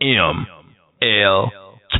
M L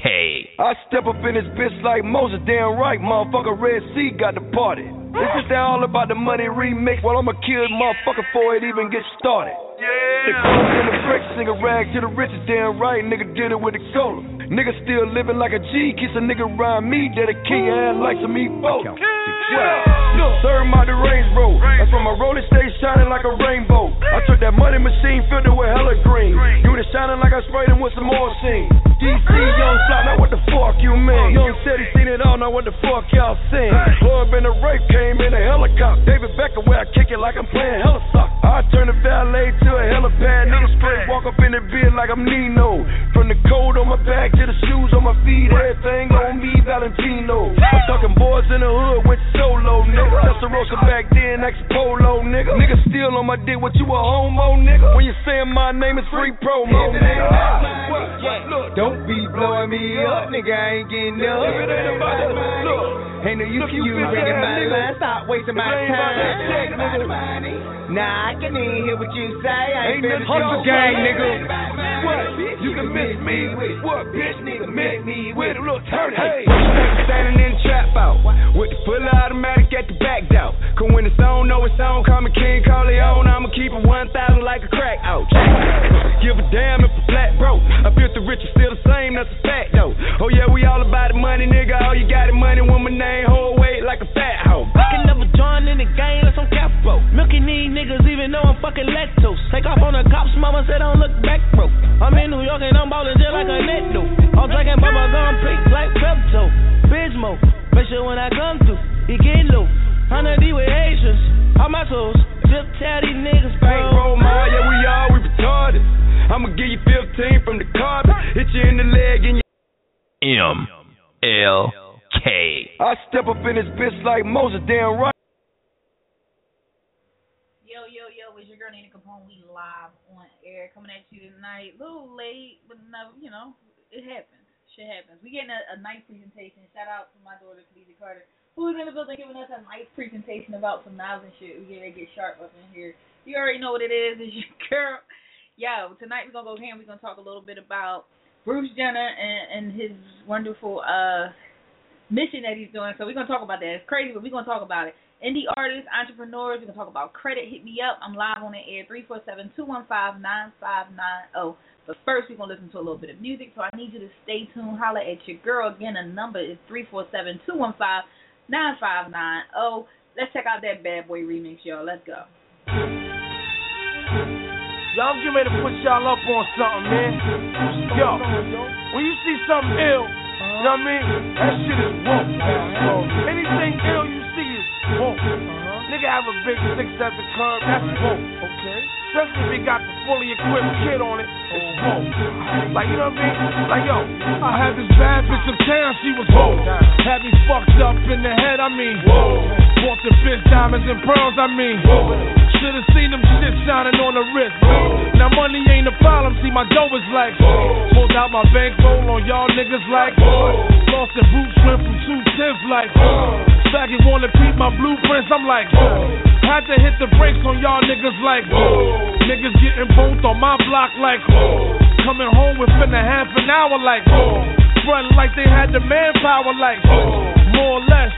K. I step up in this bitch like Moses, damn right, motherfucker. Red Sea got the party. This is that all about the money remix. Well, I'ma kill the motherfucker before it even gets started. Yeah. The coke and the bricks, nigga rag to the riches, damn right, nigga did it with the cola. Nigga still living like a G, kiss a nigga around me, that a king and like some meat. Yeah. Third my the Range Road. That's why my rolling stay shining like a rainbow. I took that money machine, filled it with hella green. Unit shining like I sprayed him with some more scene. DC young shot, now what the fuck you mean? Young said he seen it all, now what the fuck y'all seen? Club in the rape came in a helicopter. David Beckham where I kick it like I'm playing hella soccer. I turn the valet to a helipad. Nigga straight walk up in the bed like I'm Nino. From the coat on my back to the shoes on my feet, everything on me, Valentino. I'm talking boys in the hood went solo, nigga. Testarossa back then, ex polo, nigga. Nigga still on my dick, what you a homo, nigga? When you saying my name is free promo, nigga. What? Look, Don't be blowing me up, nigga. I ain't getting if it ain't about up. look. Ain't no use Look, to you you bitch ringing ass my nigga. line. Stop wasting my It ain't about that check, time. nigga. Nah, I can even hear what you say. I ain't, Ain't nothing hustle gang, with nigga. What? You can miss me. What, bitch? Nigga, miss me with a little turn. Hey. Standing in the trap out with the full automatic at the back door. Cause when it's on, know it's on. Call me King Corleone. I'ma keep it 1,000 like a crack out. Give a damn if a flat broke. I feel the rich is still the same, that's a fact though. Oh yeah, we all about the money, nigga. All you got is money when my name hold weight like a fat hoe. I can never join in the game unless I'm capo. Milking these niggas even though I'm fucking lactose. Take off on the cops, mama said don't look back, bro. I'm in New York and I'm ballin' just like a netto. I'm drinking bubble gum pink like Pepto. Bismo, make sure when I come through, you get low. Hundred D with Asians, all my souls. Zip tell these niggas, Bank bro. roll more, yeah, we all we retarded. I'ma give you 15 from the carpet. Hit you in the leg and you M L K. I step up in this bitch like Moses, damn right. Yo, yo, yo, it's your girl Nina Capone. We live on air coming at you tonight. A little late, but you know, it happens. Shit happens. We getting a, a nice presentation. Shout out to my daughter, Khadijah Carter, who's in the building giving us a nice presentation about some knives and shit. We getting to get sharp up in here. You already know what it is. It's your girl. Yo, tonight we're going to go and we're going to talk a little bit about Bruce Jenner and, and his wonderful uh mission that he's doing. So we're gonna talk about that. It's crazy, but we're gonna talk about it. Indie artists, entrepreneurs, we're gonna talk about credit. Hit me up. I'm live on the air three four seven two one five nine five nine zero. But first we're gonna listen to a little bit of music. So I need you to stay tuned. Holla at your girl. Again, the number is three four seven two one five nine five nine zero. Let's check out that bad boy remix, y'all. Let's go. Y'all getting ready to put y'all up on something, man. Yo, when you see something ill, you know what I mean? That shit is woke. Anything ill you see is woke. Nigga have a big six at the curb, that's woke. Okay. Especially if he got the fully equipped kid on it, it's woke. Like, you know what I mean? Like, yo, I had this bad bitch uptown, she was woke. Had me fucked up in the head, I mean. Bought the bitch diamonds and pearls, I mean. Should've seen them shit shining on the wrist. Now money ain't a problem, see my dough is like. Pulled out my bankroll on y'all niggas like. Lost the roots, went from two tenths like. Faggot wanna peep my blueprints, I'm like. Had to hit the brakes on y'all niggas like. Niggas getting both on my block like. Coming home within a half an hour like. Running like they had the manpower like. More or less.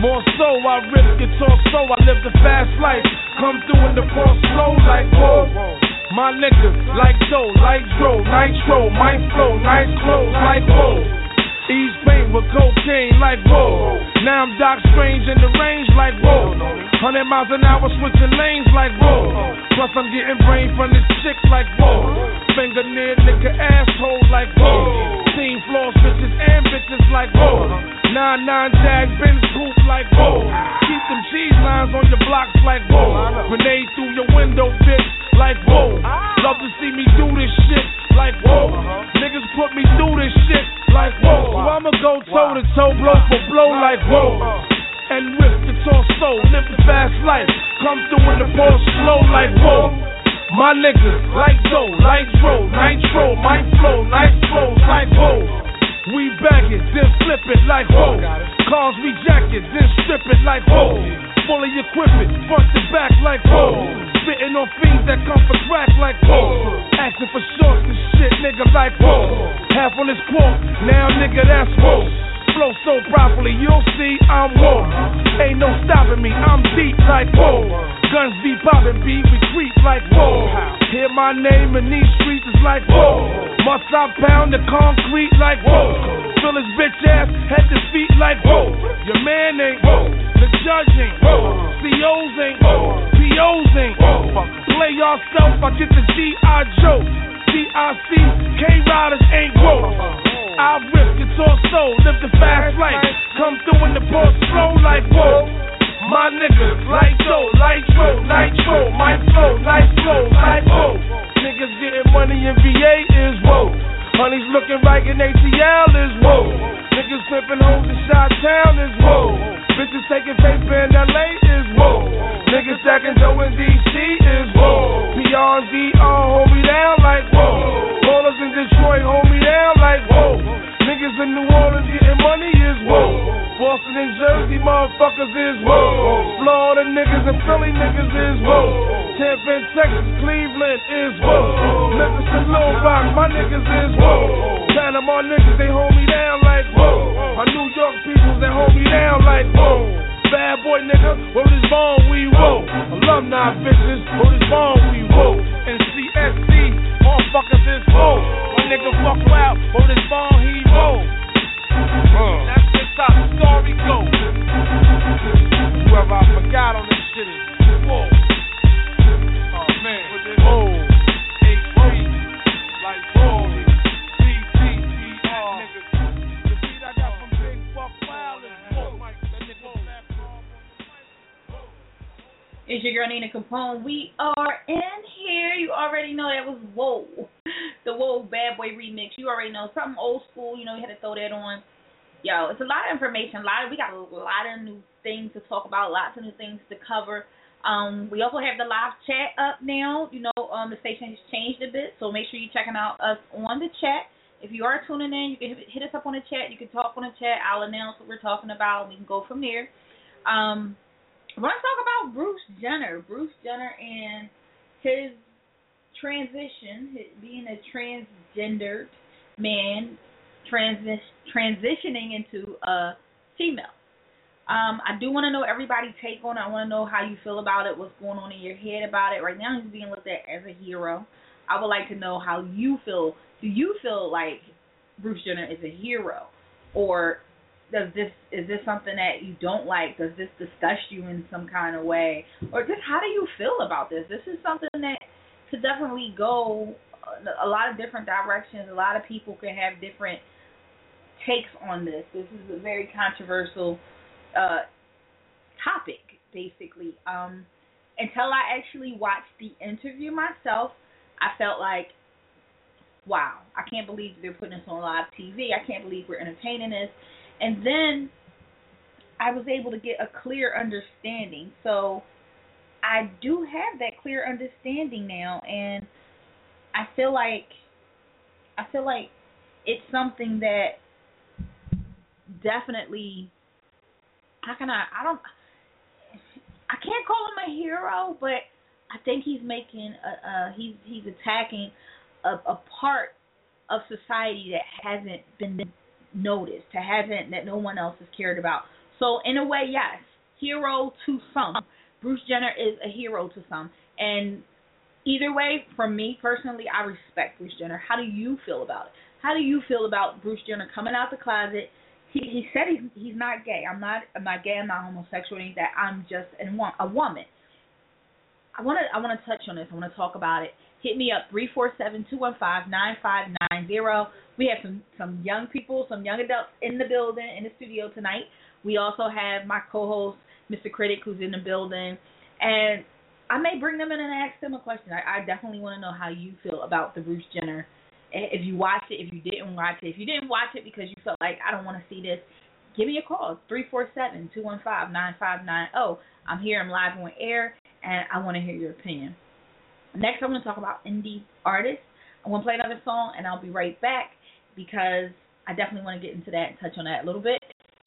More so, I rip guitar so I live the fast life. Come through in the cross slow like whoa. My nigga, like dough, like dro, nitro, my flow, nice clothes, like whoa. Ease pain with cocaine, like whoa. Now I'm Doc Strange in the range, like whoa. Hundred miles an hour switching lanes, like whoa. Plus I'm getting brain from this chick, like whoa. Finger near nigga asshole, like whoa. Team floors, bitches and bitches, like whoa. Nine nine jag Benz coupe, like whoa. Keep them cheese lines on your blocks, like whoa. Grenade through your window, bitch, like whoa. Love to see me do this shit, like whoa. Niggas put me through this shit, like whoa. I'ma go toe to toe, blow for blow, like whoa. And rip the torso, live the fast life. Come through in the ball slow, like whoa. My niggas, like dough, like dro, nitro, my flow, nice flows, like whoa. We bag it, then flip it like whoa. Cars we jack it, then strip it like whoa. Fully equip it, front to back like whoa. Spitting on fiends that come for crack like whoa. Asking for cost and shit, nigga, like whoa. Half on this quote, now nigga, that's whoa. Flow so properly, you'll see I'm whoa. Ain't no stopping me, I'm deep like whoa. Guns be popping, beat, we creep like whoa. Hear my name in these streets is like whoa. Must I pound the concrete like whoa. Fill his bitch ass head to feet like whoa. Your man ain't whoa. The judge ain't whoa. COs ain't whoa. POs ain't whoa. Play yourself, I get the G.I. Joe. DIC, K Riders ain't whoa. I rip guitar soul, live the fast life. Come through in the boss flow like whoa. My niggas, light show, light show, nitro, my flow, nice flow, like whoa. Niggas getting money in VA is whoa. Honey's looking right in ATL is whoa. Niggas flipping hoes in Shot Town is whoa. Bitches taking paper in LA is whoa. Niggas stacking dough in DC is whoa. And VR hold me down like whoa. Ballers in Detroit hold me down like whoa. Niggas in New Orleans getting money is whoa. Boston and Jersey motherfuckers is whoa. Florida niggas and Philly niggas is whoa. Tampa and Texas, Cleveland is whoa. Memphis and Little Rock, my niggas is whoa. Panama niggas, they hold me down like whoa. My New York people, they hold me down like whoa. Bad boy nigga, word is born, we whoa. Alumni bitches, word is born, we whoa. And CSC, motherfuckers is whoa. My nigga fuck out, word is born, he That's just how the story goes. Whoever I forgot on this shit is whoa. Oh man, whoa. It's your girl Nina Capone. We are in here. You already know that was Whoa. The Whoa Bad Boy remix. You already know something old school. You know, you had to throw that on. Yo, it's a lot of information. A lot of we got a lot of new things to talk about. Lots of new things to cover. Um, we also have the live chat up now. You know, um, the station has changed a bit, so make sure you're checking out us on the chat. If you are tuning in, you can hit, us up on the chat. You can talk on the chat. I'll announce what we're talking about. We can go from there. Um, To talk about Bruce Jenner. Bruce Jenner and his transition, being a transgendered man, transi- transitioning into a female. Um, I do want to know everybody's take on it. I want to know how you feel about it, what's going on in your head about it. Right now, he's being looked at as a hero. I would like to know how you feel. Do you feel like Bruce Jenner is a hero, or does this is this something that you don't like? Does this disgust you in some kind of way, or just how do you feel about this? This is something that could definitely go a lot of different directions. A lot of people can have different takes on this. This is a very controversial uh, topic, basically. Um, until I actually watched the interview myself, I felt like, wow, I can't believe they're putting this on live TV. I can't believe we're entertaining this. And then I was able to get a clear understanding. So I do have that clear understanding now, and I feel like I feel like it's something that definitely how can I I don't I can't call him a hero, but I think he's making a, uh he's he's attacking a, a part of society that hasn't been noticed, to hasn't that no one else has cared about. So in a way, yes, hero to some. Bruce Jenner is a hero to some, and either way, for me personally, I respect Bruce Jenner. How do you feel about it? How do you feel about Bruce Jenner coming out the closet? He he said he's he's not gay. I'm not I'm not gay. I'm not homosexual anything. I'm just a, wo- a woman. I want to I want to touch on this. I want to talk about it. Hit me up three four seven two one five nine five nine zero. We have some some young people, some young adults in the building in the studio tonight. We also have my co-host Mr. Critic who's in the building, and I may bring them in and ask them a question. I, I definitely want to know how you feel about the Bruce Jenner. If you watched it, if you didn't watch it, if you didn't watch it because you felt like I don't want to see this, give me a call three four seven two one five nine five nine zero. I'm here. I'm live on air, and I want to hear your opinion. Next, I'm going to talk about indie artists. I'm going to play another song, and I'll be right back because I definitely want to get into that and touch on that a little bit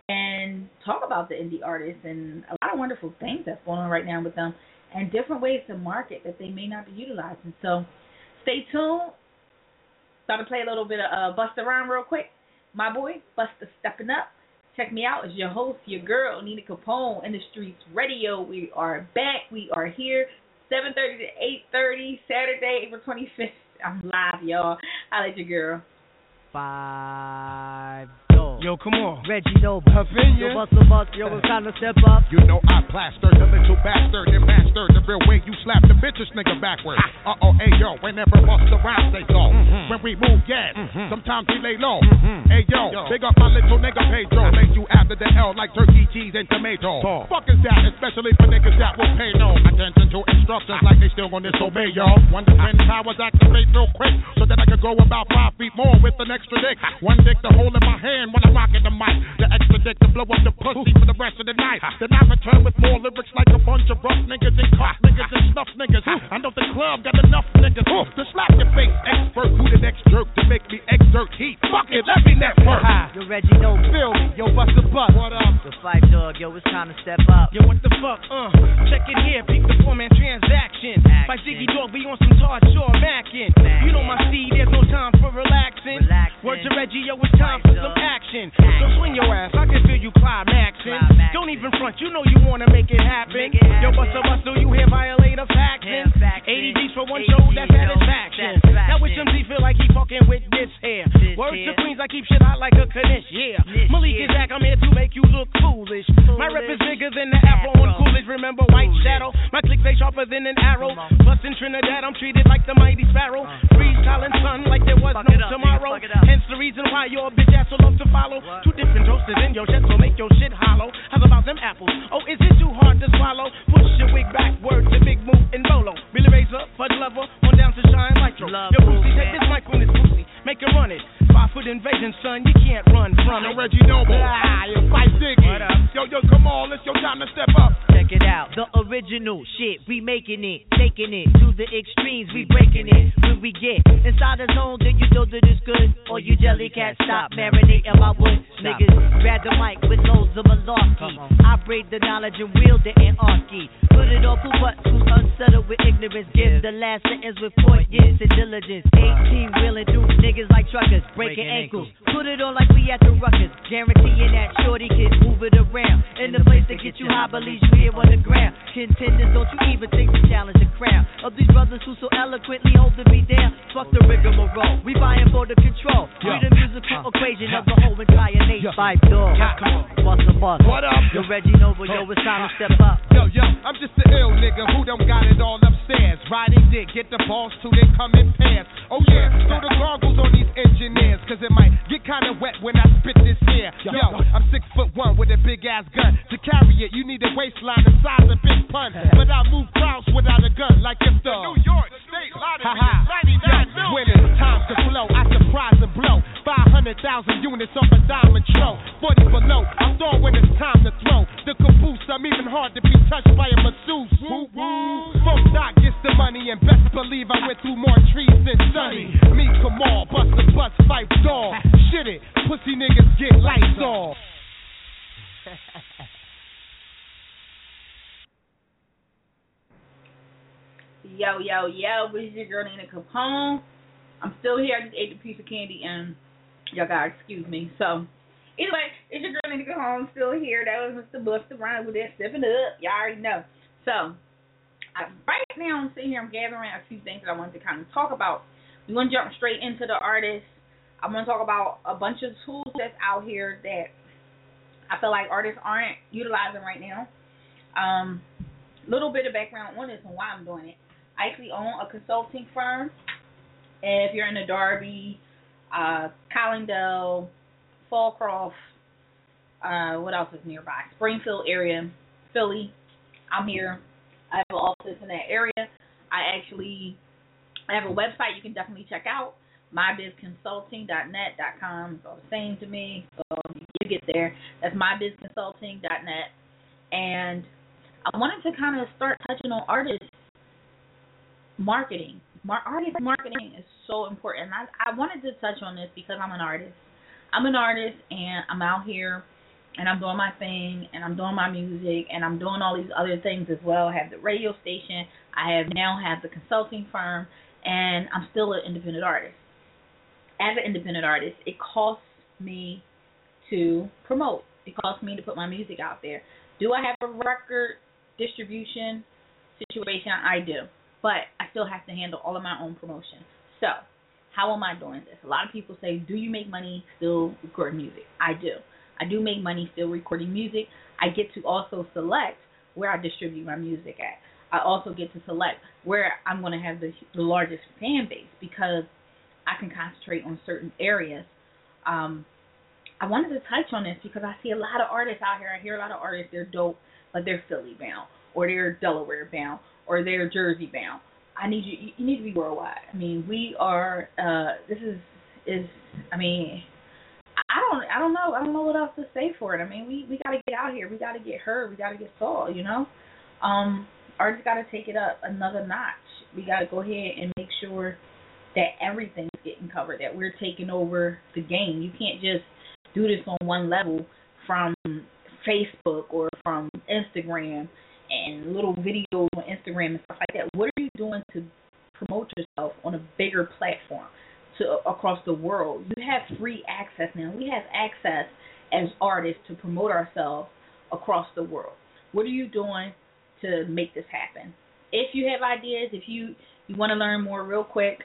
and talk about the indie artists and a lot of wonderful things that's going on right now with them and different ways to market that they may not be utilizing. So stay tuned. I'm gonna play a little bit of uh, Busta Rhyme real quick. My boy, Busta stepping up. Check me out as your host, your girl, Nina Capone, in the streets radio. We are back. We are here. 7:30 to 8:30, Saturday, April 25th. I'm live, y'all. I let your girl. Five. Yo, come on. Reggie Noble. Up in Yo, ya. bust a bust. Yo, it's time to step up. You know I plastered the little bastard and mastered the real way you slap the bitches nigga backwards. Uh oh, hey yo, whenever bust the rhyme they go. Mm-hmm. When we move, yes. Mm-hmm. Sometimes we lay low. Mm-hmm. Hey yo, big up my little nigga Pedro. Make you after the L like turkey, cheese, and tomato. Fuck is that? Especially for niggas that will pay no attention to instructions like they still gonna disobey y'all. Wonder when powers activate real quick so that I can go about five feet more with an extra dick. One dick to hold in my hand when I'm rocking the mic. The extra dick to blow up the pussy for the rest of the night. Then I return with more lyrics like a bunch of rough niggas and cock niggas and snuff niggas. I know the club got enough niggas to slap your face. Expert, who the next jerk to make me exert heat? Fuck it, let me network. Yo, Reggie Noble. Feel me. Yo, bust a butt. What up? The fight dog. Yo, it's time to step up. Yo, what the fuck? Uh, check it here, peep the four man transaction. By Ziggy Dog, we on some Todd Shaw mackin'. You know my seed, there's no time for relaxing. Relaxing. Word to Reggie, yo, it's time for some action. So swing your ass, I can feel you climaxing. Don't even front, you know you wanna make it happen. Yo, happen. bustle, bustle, you hear violator faxing. Yeah, faxing. 80 G's for one show, that's satisfaction. Now which MC feel like he fucking with this hair. Words to Queens, I keep shit hot like a Kanish, yeah. Malik here. is back, I'm here to make you look foolish. My rep is bigger than the Afro on. Coolidge. Remember White Shadow? My click they sharper than an arrow. Plus in Trinidad, I'm treated like the mighty sparrow. Uh. Freestyling son like there was no it up, nigga, tomorrow. fuck it up. Hence the reason why your bitch ass will love to follow. What? Two different toasters in your chest will make your shit hollow. How's about them apples? Oh, is it too hard to swallow? Push your wig back, word to Big Move and Bolo. Billy Razor, Fudge Lover, on down to Shine Nitro. Love Yo, Brucey, take this mic from this pussy. Make it run it. Five foot invasion, son. You can't run from Yo, it. Reggie Noble. Ah, yo, fight Ziggy. What up? Yo, yo, come on, it's your time to step up. Check it out. The original shit. We making it, taking it to the extremes. We breaking it. When we get inside the zone, then you know that it's good. Or you jelly cat stop marinating my wood. Niggas grab the mic with loads of malarkey. I break the knowledge and wield the anarchy. Put it on who but who's unsettled with ignorance. Give the last sentence with poignance and diligence. 18 wheeling through niggas like truckers, breaking ankles. Put it on like we at the ruckers. Guaranteeing that shorty can move it around. In the place to get you high, believe you here on the ground. Contenders, don't you even think to challenge the crown of these brothers who so eloquently hold the me down. Fuck the rigmarole. We vying for the control. We the musical equation of the whole entire nation. Five. Bust a bust. What up? Yo, Reggie Noble, yo, it's time to step up. Yo, yo, I'm just an ill nigga who don't got it all upstairs. Riding dick, get the balls too, they come in pairs. Oh yeah, throw the goggles on these engineers, cause it might get kinda wet when I spit this here. Yo, I'm six foot one with a big ass gun. To carry it, you need a waistline the size of Big Pun. But I move crowds without a gun, like if the New York State Lottery Yo, when it's time to flow, I surprise and blow. 500,000 units off a diamond tro. 40 below, I throw when it's time to throw. The caboose, I'm even hard to be touched by a masseuse. Woo woo. Doc gets the money, and best believe I went through more trees than Sunny. Me, Kamal, bust the bus, fight dog. Shit it, pussy niggas get lights off. Yo, yo, yo, this is your girl Nina Capone. I'm still here. I just ate a piece of candy and y'all gotta excuse me. So, anyway, it's your girl Nina Capone still here. That was Mr. Busta Rhymes with that stepping up. Y'all already know. So, I, right now I'm sitting here, I'm gathering a few things that I wanted to kind of talk about. We're gonna jump straight into the artists. I'm gonna talk about a bunch of tools that's out here that I feel like artists aren't utilizing right now. Um, little bit of background on this and why I'm doing it. I actually own a consulting firm. If you're in the Darby, uh, Collingdale, Folcroft, uh, what else is nearby? Springfield area, Philly. I'm here. I have an office in that area. I actually I have a website you can definitely check out. mybizconsulting.net.com. It's all the same to me. So you get there. That's mybizconsulting.net. And I wanted to kind of start touching on artists marketing. Mar- artist marketing is so important. I I wanted to touch on this because I'm an artist. I'm an artist and I'm out here and I'm doing my thing and I'm doing my music and I'm doing all these other things as well. I have the radio station. I have now have the consulting firm and I'm still an independent artist. as an independent artist, it costs me to promote. It costs me to put my music out there. Do I have a record distribution situation? I do. But I still have to handle all of my own promotion. So, how am I doing this? A lot of people say, Do you make money still recording music? I do. I do make money still recording music. I get to also select where I distribute my music at. I also get to select where I'm going to have the, the largest fan base because I can concentrate on certain areas. Um, I wanted to touch on this because I see a lot of artists out here. I hear a lot of artists, they're dope, but they're Philly bound, or they're Delaware bound, or they're Jersey bound. I need you. You need to be worldwide. I mean, we are. uh This is is. I mean, I don't. I don't know. I don't know what else to say for it. I mean, we we got to get out here. We got to get heard. We got to get saw. You know, um, artists got to take it up another notch. We got to go ahead and make sure that everything's getting covered. That we're taking over the game. You can't just do this on one level from Facebook or from Instagram and little videos on Instagram and stuff like that. What are you doing to promote yourself on a bigger platform to across the world? You have free access now. We have access as artists to promote ourselves across the world. What are you doing to make this happen? If you have ideas, if you you want to learn more real quick,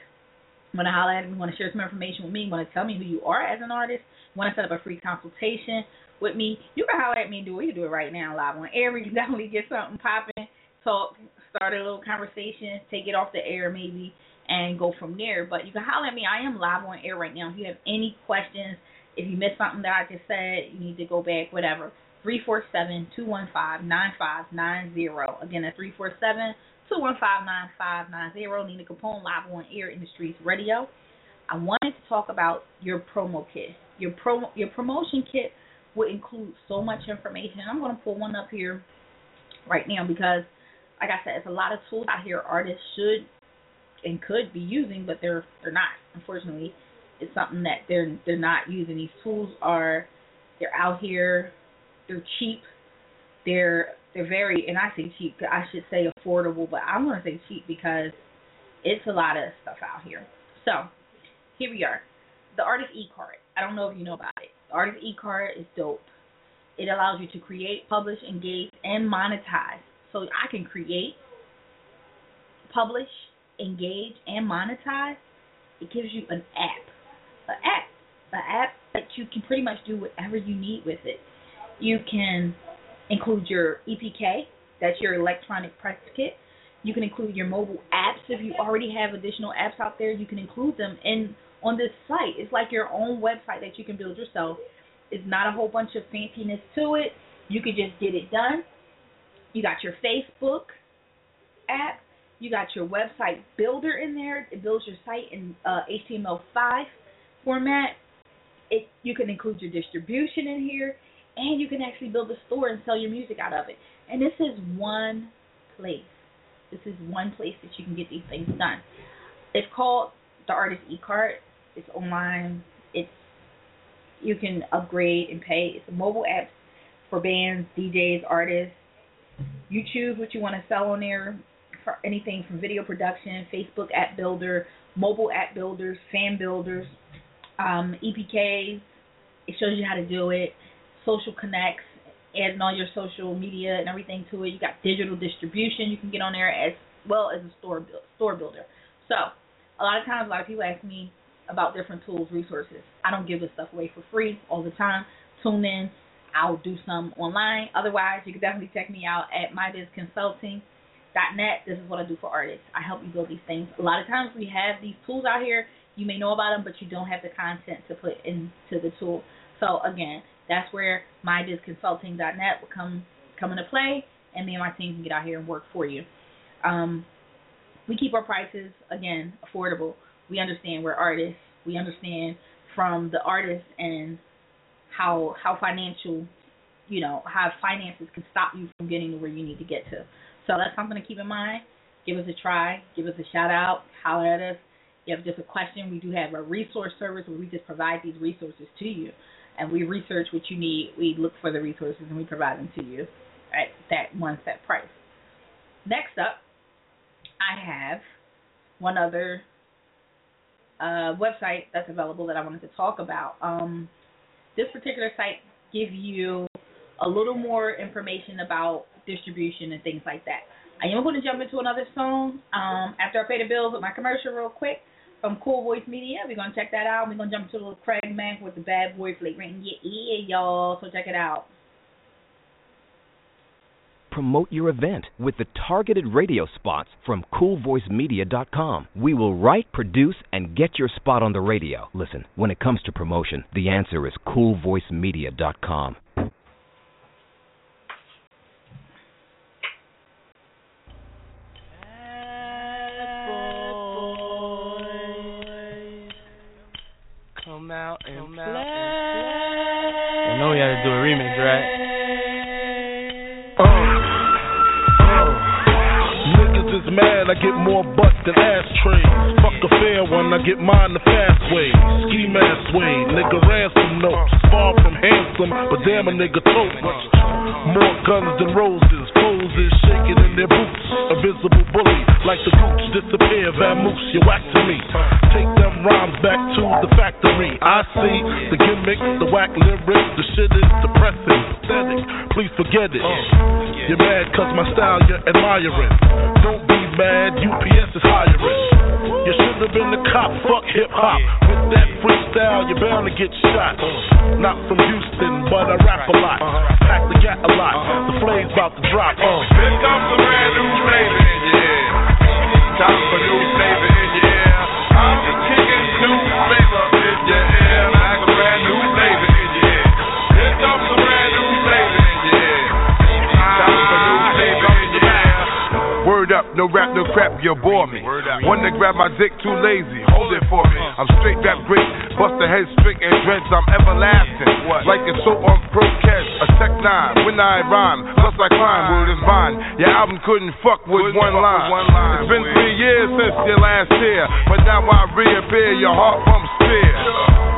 want to holler at me, want to share some information with me, want to tell me who you are as an artist, want to set up a free consultation with me, you can holler at me and do it. You do it right now live on air. We can definitely get something popping, talk, start a little conversation, take it off the air maybe, and go from there. But you can holler at me. I am live on air right now. If you have any questions, if you missed something that I just said, you need to go back, whatever. Three four seven two one five nine five nine zero. Again, that's three four seven two one five nine five nine zero. Nina Capone live on air industries radio. I wanted to talk about your promo kit. Your promo your promotion kit would include so much information. I'm going to pull one up here right now because, like I said, it's a lot of tools out here artists should and could be using, but they're they're not. Unfortunately, it's something that they're they're not using. These tools are they're out here, they're cheap, they're they're very and I say cheap. I should say affordable, but I'm to say cheap because it's a lot of stuff out here. So here we are, the artist e-card. I don't know if you know about it. The Artist e-card is dope. It allows you to create, publish, engage, and monetize. So I can create, publish, engage, and monetize. It gives you an app, an app, an app that you can pretty much do whatever you need with it. You can include your EPK, that's your electronic press kit. You can include your mobile apps if you already have additional apps out there. You can include them in on this site. It's like your own website that you can build yourself. It's not a whole bunch of fanciness to it. You can just get it done. You got your Facebook app. You got your website builder in there. It builds your site in uh, HTML5 format. It you can include your distribution in here, and you can actually build a store and sell your music out of it. And this is one place. This is one place that you can get these things done. It's called the Artist E-Card. It's online. It's you can upgrade and pay. It's a mobile app for bands, DJs, artists. You choose what you want to sell on there. For anything from video production, Facebook app builder, mobile app builders, fan builders, um, EPKs. It shows you how to do it. Social connects, adding all your social media and everything to it. You got digital distribution you can get on there as well as a store store builder. So a lot of times, a lot of people ask me about different tools, resources. I don't give this stuff away for free all the time. Tune in. I'll do some online. Otherwise, you can definitely check me out at mybizconsulting.net. This is what I do for artists. I help you build these things. A lot of times we have these tools out here. You may know about them, but you don't have the content to put into the tool. So again, that's where mybizconsulting.net will come come into play, and me and my team can get out here and work for you. Um, we keep our prices again affordable we understand we're artists. We understand from the artist and how how financial, you know, how finances can stop you from getting to where you need to get to. So that's something to keep in mind. Give us a try. Give us a shout out. Holler at us. If you have just a question, we do have a resource service where we just provide these resources to you. And we research what you need. We look for the resources and we provide them to you at that one set price. Next up, I have one other uh, website that's available that I wanted to talk about. Um, this particular site gives you a little more information about distribution and things like that. I am going to jump into another song um, after I pay the bills with my commercial real quick from Cool Voice Media. We're going to check that out. We're going to jump into a little Craig Mack with the Bad Boy flagrant. Yeah, yeah, y'all. So check it out. Promote your event with the targeted radio spots from coolvoicemedia.com. We will write, produce, and get your spot on the radio. Listen, when it comes to promotion, the answer is coolvoicemedia.com. Come out and Come play. out I know we had to do a remix, right? I get more butt than ashtrays. Fuck a fair one, I get mine the fast way. Ski mask way, nigga ransom notes. Far from handsome, but damn a nigga tote. More guns than roses, poses shaking in their boots. A visible bully, like the gooch disappear, vamoose, you whack to me. Take them rhymes back to the factory. I see the gimmick, the whack lyrics, the shit is depressing, pathetic. Please forget it. You're mad cause my style you're admiring. Don't be mad, UPS is hiring. You should have been the cop, fuck hip hop. With that freestyle, you're bound to get shot. Not from Houston, but I rap a lot. Pack the gat a lot. The flame's about to drop. Uh. Comes a brand new your ear. Time for new no rap, no crap, you bore me. One to grab my dick, too lazy, hold it for me. I'm straight rap great, bust the head straight and dreads, I'm everlasting. Like it's so on pro Procast, a tech nine. When I rhyme, plus I climb, word is mine. Your album couldn't fuck with one line. It's been three years since your last year, but now I reappear, your heart pumps fear.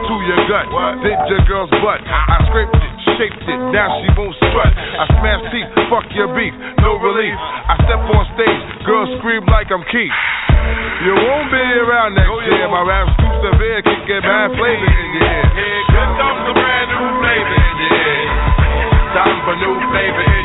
To your gut, did your girl's butt. I scraped it, shaped it, now she won't strut. I smash teeth, fuck your beef, no relief. I step on stage, girls scream like I'm Keith. You won't be around next oh, year. My rap's too severe, can get bad flavor in your ear. Here comes a brand new flavor in your ear. Time for new flavor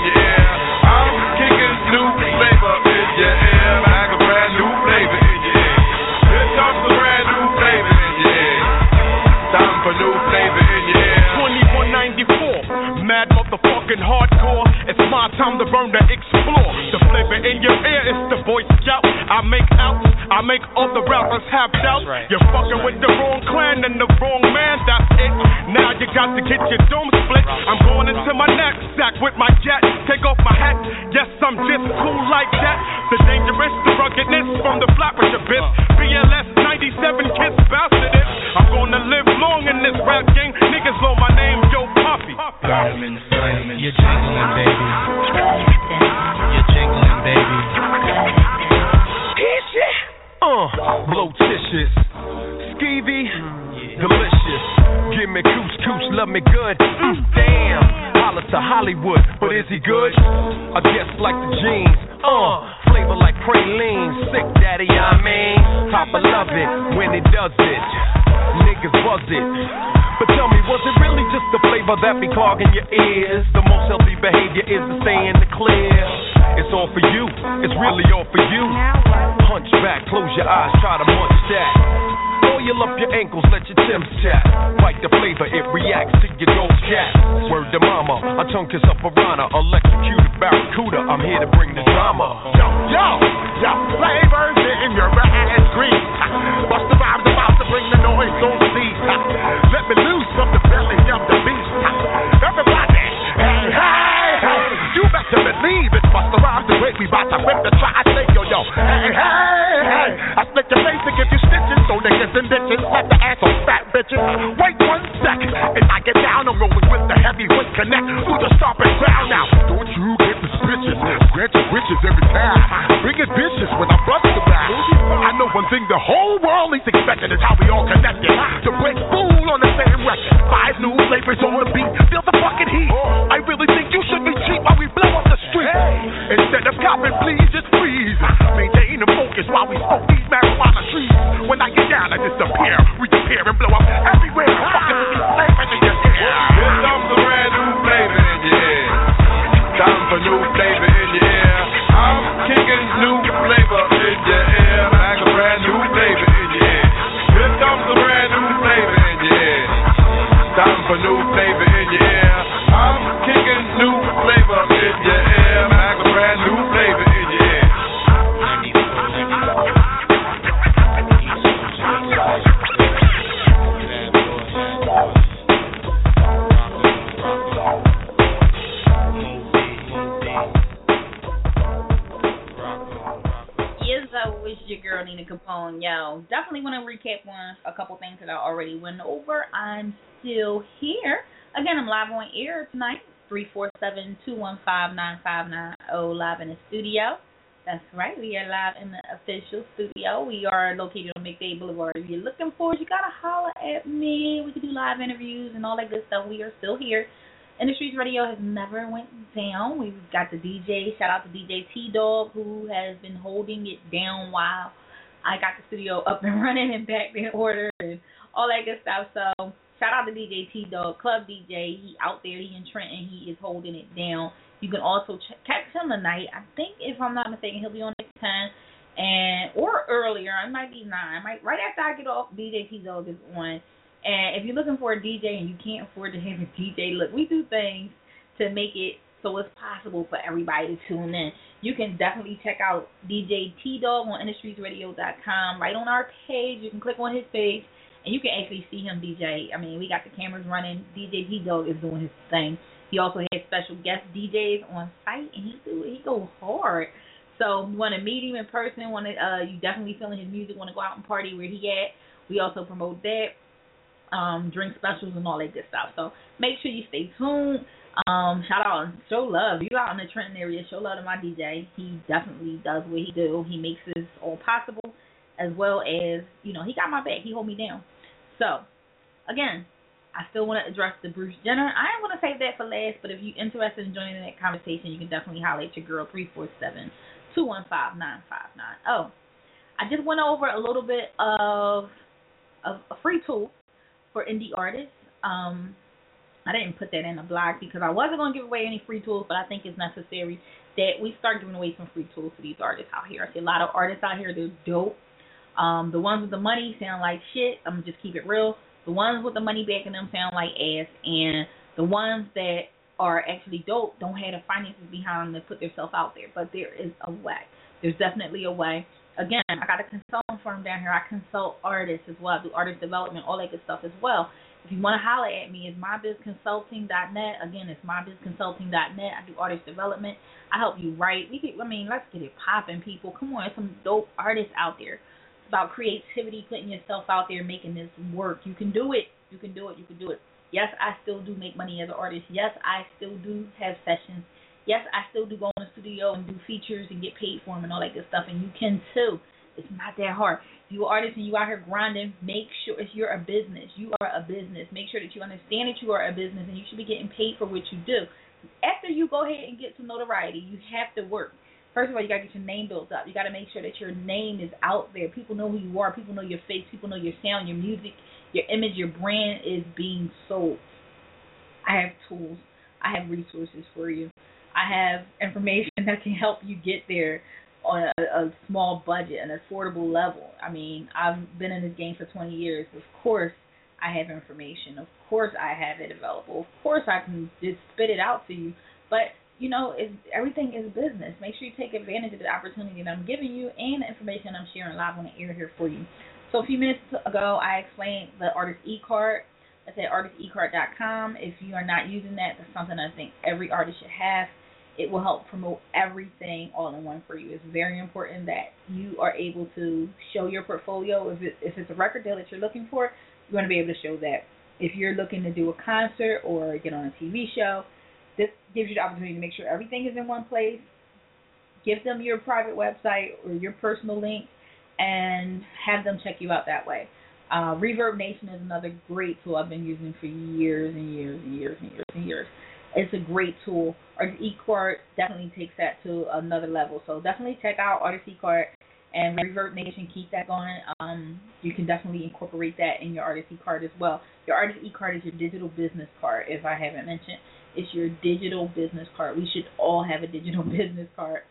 hardcore. It's my time to burn to explore. The flavor in your ear is the Boy Scout. I make out, I make other rappers have doubts. You're fucking with the wrong clan and the wrong man, that's it. Now you got to get your dome split. I'm going into my knapsack with my jet. Take off my hat, yes, I'm just cool like that. The dangerous, the ruggedness from the flapper abyss. BLS 97 kids bastard it. I'm gonna live long in this rap game. Niggas know my name, Yo Poppy. You're jingling, baby. You're jingling, baby. Uh, blotitious, skeevy, delicious. Give me cooch, cooch, love me good. Mm, damn, holla to Hollywood, but is he good? I guess like the jeans. Uh, flavor like praline, sick daddy, I mean. Papa love it when he does it. Niggas buzz it. But tell me, was it really just the flavor that be clogging your ears? The most healthy behavior is to stay in the clear. It's all for you, it's really all for you. Hunch back, close your eyes, try to munch that. Oil up your ankles, let your Tim's chat. Bite the flavor, it reacts to your gold cat. Word to mama, a tongue kiss up piranha, electrocuted barracuda. I'm here to bring the drama. Yo, yo, yo, flavors in your ass green. Bust the to bring the noise, don't cease. Let me loose from the belly of the beast. Everybody, hey, hey, hey, you better believe it. Bust the rhymes the way we bout to whip the try say yo, yo, hey, hey, hey. I split your face and give you stitches, so niggas and bitches let the ass on fat bitches. Wait one second, and I get down, I'm rolling with the heavyweight connect through the stomping ground now. Don't you get suspicious? Grant your wishes every time. Bring it vicious when I bust one thing the whole world is expecting is how we all connected. To break fool on the same record. Five new flavors on the already went over. I'm still here. Again, I'm live on air tonight. 347-215-9590 live in the studio. That's right. We are live in the official studio. We are located on McDade Boulevard. If you're looking for us, you gotta holler at me. We can do live interviews and all that good stuff. We are still here. Industries Radio has never went down. We've got the DJ. Shout out to DJ T Dog who has been holding it down while I got the studio up and running and back in order and all that good stuff. So shout out to DJ T Dog, Club DJ. He out there. He in Trenton. And he is holding it down. You can also ch- catch him tonight. I think if I'm not mistaken, he'll be on at ten and or earlier. It might be nine. Might right after I get off. DJ T Dog is on. And if you're looking for a DJ and you can't afford to have a DJ, look, we do things to make it so it's possible for everybody to tune in. You can definitely check out DJ T Dog on IndustriesRadio.com. Right on our page, you can click on his page and you can actually see him DJ. I mean, we got the cameras running. DJ T Dog is doing his thing. He also has special guest DJs on site, and he do he go hard. So want to meet him in person, want to uh, you definitely feeling his music, want to go out and party where he at. We also promote that, um, drink specials and all that good stuff. So make sure you stay tuned. Um, shout out show love. You out in the Trenton area, show love to my DJ. He definitely does what he do. He makes this all possible, as well as you know he got my back. He hold me down. So again, I still want to address the Bruce Jenner. I am going to save that for last, but if you're interested in joining that conversation, you can definitely holler at your girl three four seven two one five nine five nine. Oh, I just went over a little bit of of a free tool for indie artists. Um, I didn't put that in the blog because I wasn't going to give away any free tools, but I think it's necessary that we start giving away some free tools to these artists out here. I see a lot of artists out here, they're dope. Um, the ones with the money sound like shit. I'm just keep it real. The ones with the money backing them sound like ass, and the ones that are actually dope don't have the finances behind them to put themselves out there. But there is a way. There's definitely a way. Again, I got a consulting firm down here. I consult artists as well. I do artist development, all that good stuff as well. If you want to holler at me, it's mybizconsulting.net. Again, it's mybizconsulting.net. I do artist development. I help you write. We get, I mean, let's get it popping, people. Come on, there's some dope artists out there. About creativity, putting yourself out there, making this work. You can do it. You can do it. You can do it. Yes, I still do make money as an artist. Yes, I still do have sessions. Yes, I still do go in the studio and do features and get paid for them and all that good stuff. And you can too. It's not that hard. If you're an artist and you out here grinding, make sure if you're a business, you are a business. Make sure that you understand that you are a business and you should be getting paid for what you do. After you go ahead and get some notoriety, you have to work. First of all, you gotta get your name built up. You gotta make sure that your name is out there. People know who you are. People know your face. People know your sound, your music, your image, your brand is being sold. I have tools. I have resources for you. I have information that can help you get there on a, a small budget, an affordable level. I mean, I've been in this game for 20 years. Of course, I have information. Of course, I have it available. Of course, I can just spit it out to you. But you know, it's, everything is business. Make sure you take advantage of the opportunity that I'm giving you and the information I'm sharing live on the air here for you. So a few minutes ago, I explained the artist e-card. That's at artistecard.com. If you are not using that, that's something I think every artist should have. It will help promote everything all in one for you. It's very important that you are able to show your portfolio. If, it, if it's a record deal that you're looking for, you want to be able to show that. If you're looking to do a concert or get on a TV show, this gives you the opportunity to make sure everything is in one place. Give them your private website or your personal link and have them check you out that way. Uh, Reverb Nation is another great tool I've been using for years and years and years and years and years. It's a great tool. ECard definitely takes that to another level. So definitely check out Artist eCard and Reverb Nation. Keep that going. Um, you can definitely incorporate that in your Artist eCard as well. Your Artist eCard is your digital business card, if I haven't mentioned. It's your digital business card. We should all have a digital business card.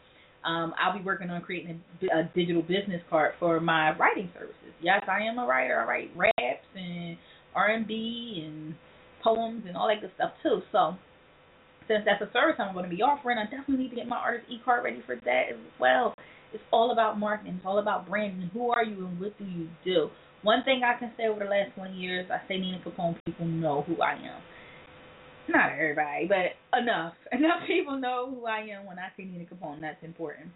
Um, I'll be working on creating a, a digital business card for my writing services. Yes, I am a writer. I write raps and R and poems and all that good stuff too. So since that's a service I'm going to be offering, I definitely need to get my artist e card ready for that as well. It's all about marketing. It's all about branding. Who are you and what do you do? One thing I can say over the last 20 years, I say Nina Capone, people know who I am not everybody, but enough. Enough people know who I am when I say Nina Capone. That's important.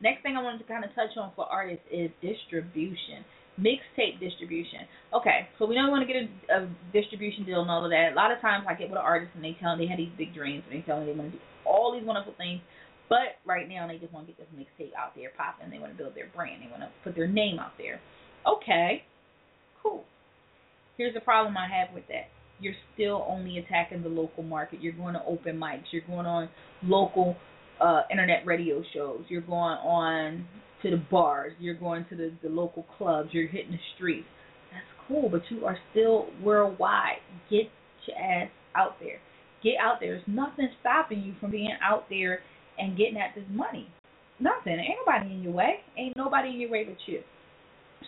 Next thing I wanted to kind of touch on for artists is distribution, mixtape distribution. Okay, so we know we want to get a, a distribution deal and all of that. A lot of times I get with an artist and they tell me they had these big dreams and they tell me they want to do all these wonderful things, but right now they just want to get this mixtape out there popping. They want to build their brand. They want to put their name out there. Okay, cool. Here's the problem I have with that. You're still only attacking the local market. You're going to open mics. You're going on local uh, internet radio shows. You're going on to the bars. You're going to the, the local clubs. You're hitting the streets. That's cool, but you are still worldwide. Get your ass out there. Get out there. There's nothing stopping you from being out there and getting at this money. Nothing. Ain't nobody in your way. Ain't nobody in your way but you.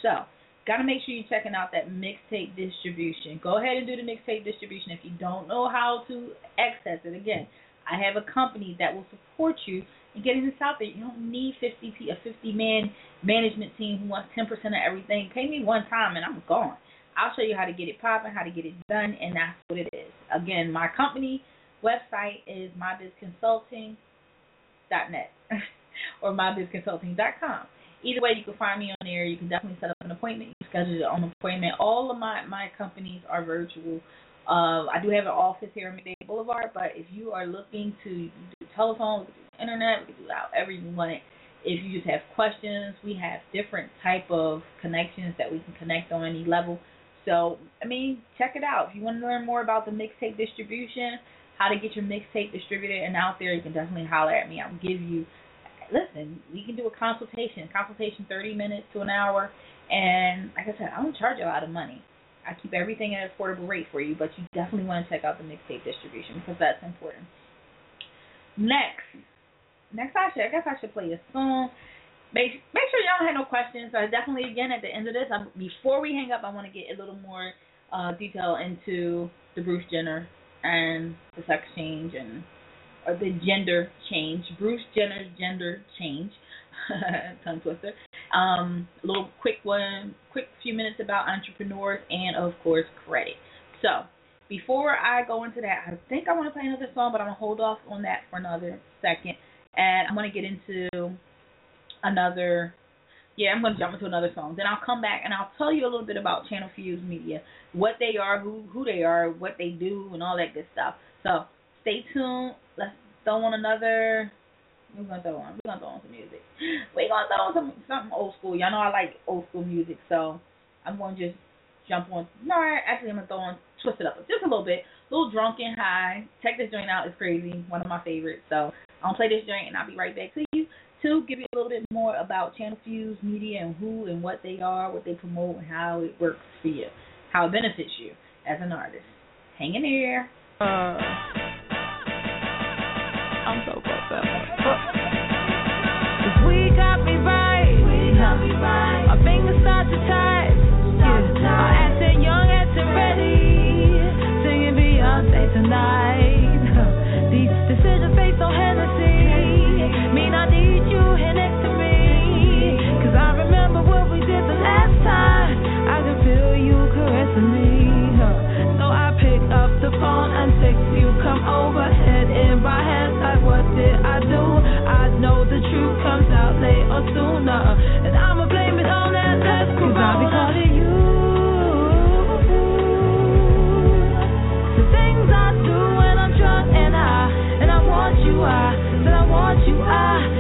So, got to make sure you're checking out that mixtape distribution. Go ahead and do the mixtape distribution if you don't know how to access it. Again, I have a company that will support you in getting this out there. You don't need 50 p a 50 man management team who wants 10% of everything. Pay me one time and I'm gone. I'll show you how to get it popping, how to get it done, and that's what it is. Again, my company website is mybizconsulting.net or mybizconsulting.com. Either way, you can find me on there. You can definitely set up an appointment. Schedule your own appointment. All of my my companies are virtual. Uh, I do have an office here in McDade Boulevard, but if you are looking to do telephone, internet, we do however you want it. If you just have questions, we have different type of connections that we can connect on any level. So, I mean, check it out. If you want to learn more about the mixtape distribution, how to get your mixtape distributed and out there, you can definitely holler at me. I'll give you listen, we can do a consultation. Consultation thirty minutes to an hour and like I said, I don't charge a lot of money. I keep everything at an affordable rate for you, but you definitely want to check out the mixtape distribution because that's important. Next, next I should, I guess I should play a song. Make make sure y'all have no questions. I definitely again at the end of this, I'm, before we hang up, I want to get a little more uh, detail into the Bruce Jenner and the sex change and or the gender change. Bruce Jenner's gender change. tongue twister. Um, a little quick one, quick few minutes about entrepreneurs and of course credit. So before I go into that, I think I want to play another song, but I'm gonna hold off on that for another second, and I'm gonna get into another. Yeah, I'm gonna jump into another song. Then I'll come back and I'll tell you a little bit about Channel Fuse Media, what they are, who who they are, what they do, and all that good stuff. So stay tuned. Let's throw on another we're gonna throw on. We're gonna throw on some music. We're gonna throw on some something old school. Y'all know I like old school music, so I'm gonna just jump on. No, actually, I'm gonna throw on, twist it up just a little bit. A little drunken high. Check this joint out. It's crazy. One of my favorites. So I'll play this joint and I'll be right back to you to give you a little bit more about Channel Fuse Media and who and what they are, what they promote, and how it works for you, how it benefits you as an artist. Hang in there. Uh, I'm so right. Fingers start to. Yeah. I'm acting young, acting ready. Singing Beyonce tonight. These decisions. Mean I need you here next to me. I remember what we did the last time. I feel you caressing me. So I pick up the phone and text you. Come over, sooner. And I'ma blame it on that last Cause I'll be calling you. The things I do when I'm drunk and high. And I want you, I I want you, I.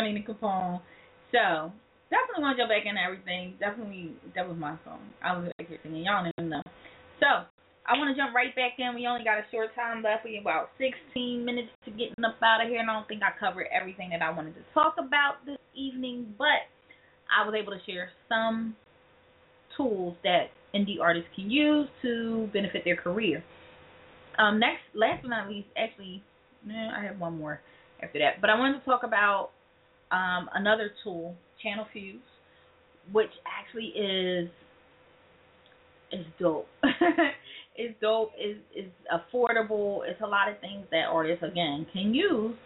girl Nina Capone. So, definitely want to jump back into everything. Definitely, that was my song. I was back here singing. Y'all even know. So, I want to jump right back in. We only got a short time left. We about 16 minutes to getting up out of here, and I don't think I covered everything that I wanted to talk about this evening, but I was able to share some tools that indie artists can use to benefit their career. Um, next, last but not least, actually, I have one more after that. But I wanted to talk about um, another tool, Channel Fuse, which actually is is dope. it's dope. Is is affordable. It's a lot of things that artists again can use.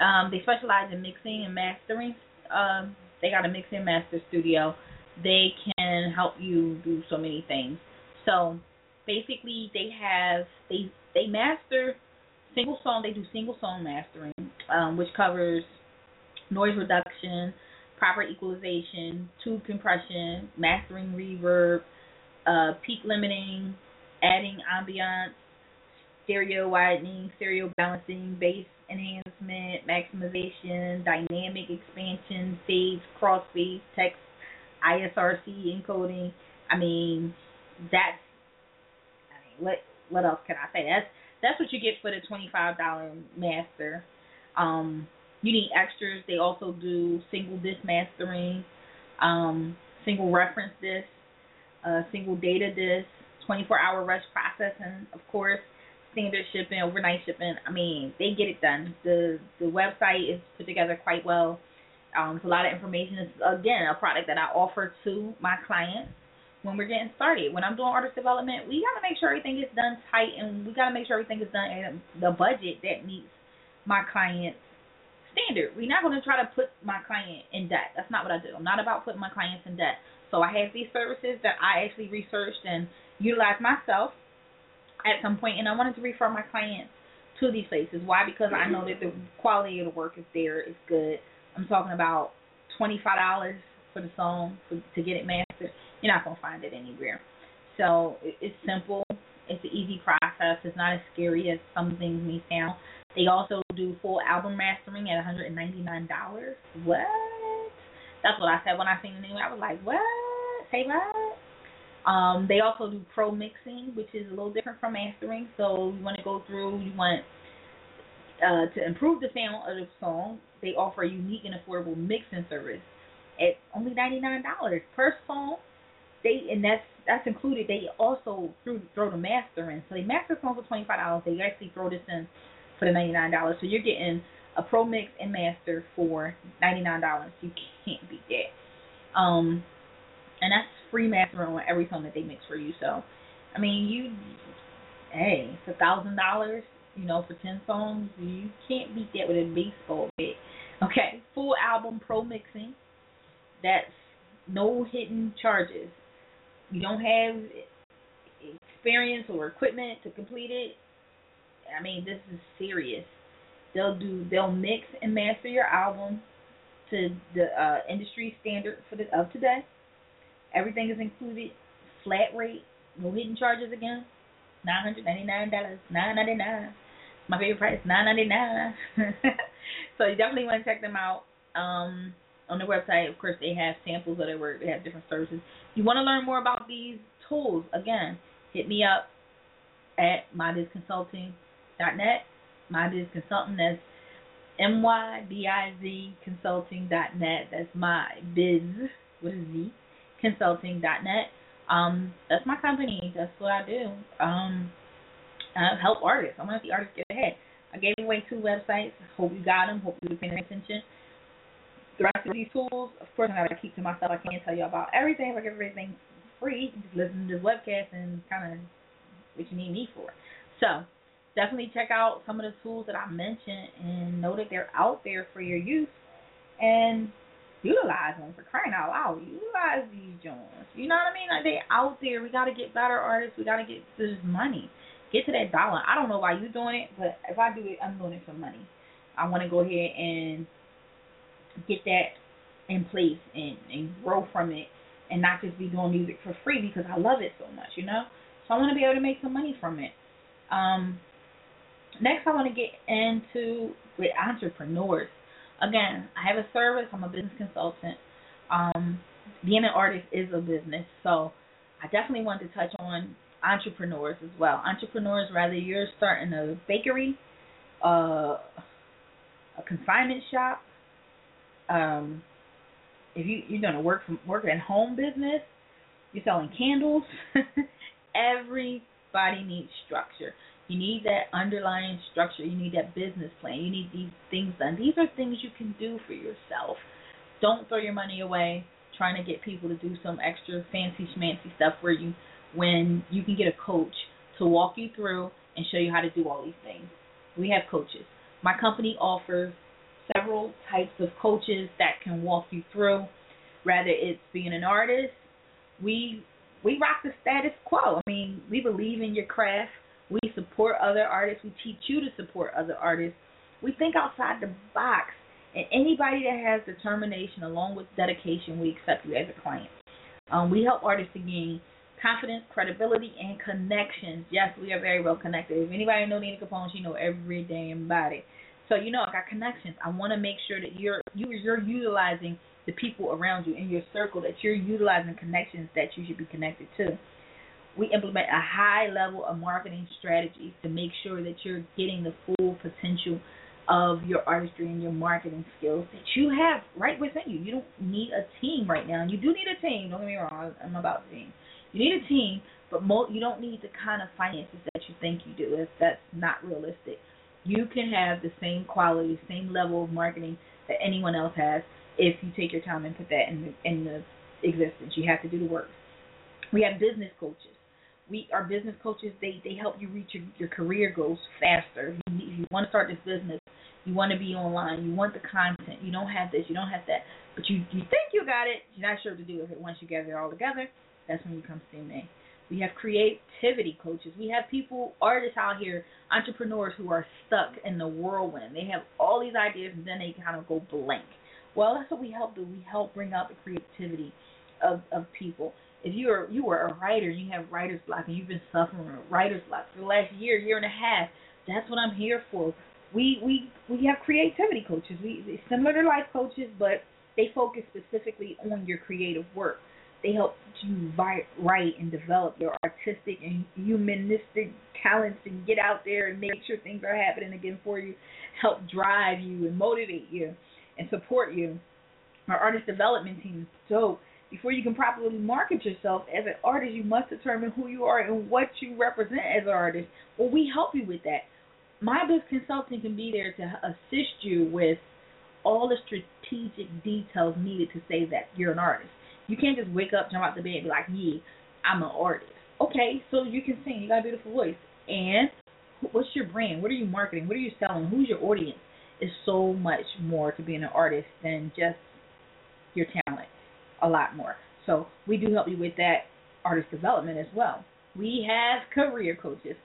Um, they specialize in mixing and mastering. Um, they got a mix and master studio. They can help you do so many things. So basically, they have they they master single song. They do single song mastering, um, which covers noise reduction, proper equalization, tube compression, mastering reverb, uh, peak limiting, adding ambiance, stereo widening, stereo balancing, bass enhancement, maximization, dynamic expansion, fades, crossfades, text, ISRC encoding. I mean, that's I mean, what what else can I say? That's that's what you get for the twenty five dollar master. Um, you need extras. They also do single disc mastering, um, single reference disc, uh, single data disc, twenty four hour rush processing, of course, standard shipping, overnight shipping. I mean, they get it done. The the website is put together quite well. Um, it's a lot of information. It's again a product that I offer to my clients when we're getting started. When I'm doing artist development, we gotta make sure everything is done tight, and we gotta make sure everything is done at the budget that meets my client's standard. We're not gonna try to put my client in debt. That's not what I do. I'm not about putting my clients in debt. So I have these services that I actually researched and utilized myself at some point, and I wanted to refer my clients to these places. Why? Because I know that the quality of the work is there, it's good. I'm talking about twenty five dollars for the song for, to get it mastered. You're not gonna find it anywhere. So it, it's simple. It's an easy process. It's not as scary as some things may sound. They also do full album mastering at $199. What? That's what I said when I seen the name. I was like, what? Say what? Um, they also do pro mixing, which is a little different from mastering. So you want to go through, you want uh, to improve the sound of the song. They offer a unique and affordable mixing service at only ninety nine dollars per song. They and that's that's included. They also throw the master in. So they master songs for twenty five dollars. They actually throw this in for the ninety nine dollars. So you're getting a pro mix and master for ninety nine dollars. You can't beat that. Um, and that's free mastering on every song that they mix for you. So, I mean, you, hey, it's a thousand dollars. You know, for ten songs, you can't beat that with a baseball bat. Okay, full album pro mixing. That's no hidden charges. You don't have experience or equipment to complete it. I mean, this is serious. They'll do they'll mix and master your album to the uh, industry standard for the of today. Everything is included, flat rate, no hidden charges again. Nine hundred ninety nine dollars, nine ninety nine. My favorite price, nine ninety nine. so you definitely want to check them out. Um, on their website, of course, they have samples of their work. They have different services. You want to learn more about these tools? Again, hit me up at mybizconsulting.net. Consulting. That's M Y B I Z Consulting.net. That's my biz with a Z Consulting.net. Um, that's my company. That's what I do. Um, I help artists. I want to see artists get ahead. I gave away two websites. Hope you got them. Hope you were paying attention. The rest of these tools, of course, I gotta keep to myself. I can't tell you about everything. Like everything's free. You can just listen to this webcast and kind of what you need me for. So definitely check out some of the tools that I mentioned and know that they're out there for your use and utilize them for crying out loud. Utilize these joints. You know what I mean? Like they out there. We gotta get better artists. We gotta get to this money. Get to that dollar. I don't know why you're doing it, but if I do it, I'm doing it for money. I want to go ahead and get that in place and and grow from it, and not just be doing music for free because I love it so much. You know. So I want to be able to make some money from it. Um, next, I want to get into with entrepreneurs. Again, I have a service. I'm a business consultant. Um, being an artist is a business, so I definitely want to touch on entrepreneurs as well. Entrepreneurs, rather you're starting a bakery, uh, a consignment shop, um, if you you're gonna work from work at home business, you're selling candles. Everybody needs structure. You need that underlying structure. You need that business plan. You need these things done. These are things you can do for yourself. Don't throw your money away trying to get people to do some extra fancy schmancy stuff for you when you can get a coach to walk you through and show you how to do all these things. We have coaches. My company offers several types of coaches that can walk you through, whether it's being an artist, we we rock the status quo. I mean, we believe in your craft. We support other artists. We teach you to support other artists. We think outside the box. And anybody that has determination along with dedication, we accept you as a client. Um, we help artists to gain confidence, credibility, and connections. Yes, we are very well connected. If anybody know Nina Capone, she know every damn body. So you know I got connections. I want to make sure that you're you, you're utilizing the people around you in your circle that you're utilizing connections that you should be connected to. We implement a high level of marketing strategies to make sure that you're getting the full potential of your artistry and your marketing skills that you have right within you. You don't need a team right now. You do need a team. Don't get me wrong. I'm about team. You need a team, but mo- you don't need the kind of finances that you think you do. If that's not realistic. You can have the same quality, same level of marketing that anyone else has if you take your time and put that in the, in the existence. You have to do the work. We have business coaches. We our business coaches. They they help you reach your, your career goals faster. If you, if you want to start this business, you want to be online. You want the content. You don't have this. You don't have that. But you you think you got it. You're not sure what to do with it. Once you gather it all together, that's when you come see me. We have creativity coaches. We have people, artists out here, entrepreneurs who are stuck in the whirlwind. They have all these ideas and then they kind of go blank. Well, that's what we help do. We help bring out the creativity of of people. If you are you are a writer, you have writer's block, and you've been suffering writer's block for the last year, year and a half. That's what I'm here for. We we we have creativity coaches. We similar to life coaches, but they focus specifically on your creative work. They help you write, write and develop your artistic and humanistic talents and get out there and make sure things are happening again for you. Help drive you and motivate you and support you. Our artist development team is dope. Before you can properly market yourself as an artist, you must determine who you are and what you represent as an artist. Well, we help you with that. My Biz Consulting can be there to assist you with all the strategic details needed to say that you're an artist. You can't just wake up, jump out the bed, and be like, "Yeah, I'm an artist." Okay, so you can sing. You got a beautiful voice. And what's your brand? What are you marketing? What are you selling? Who's your audience? is so much more to being an artist than just your talent. A lot more. So we do help you with that artist development as well. We have career coaches.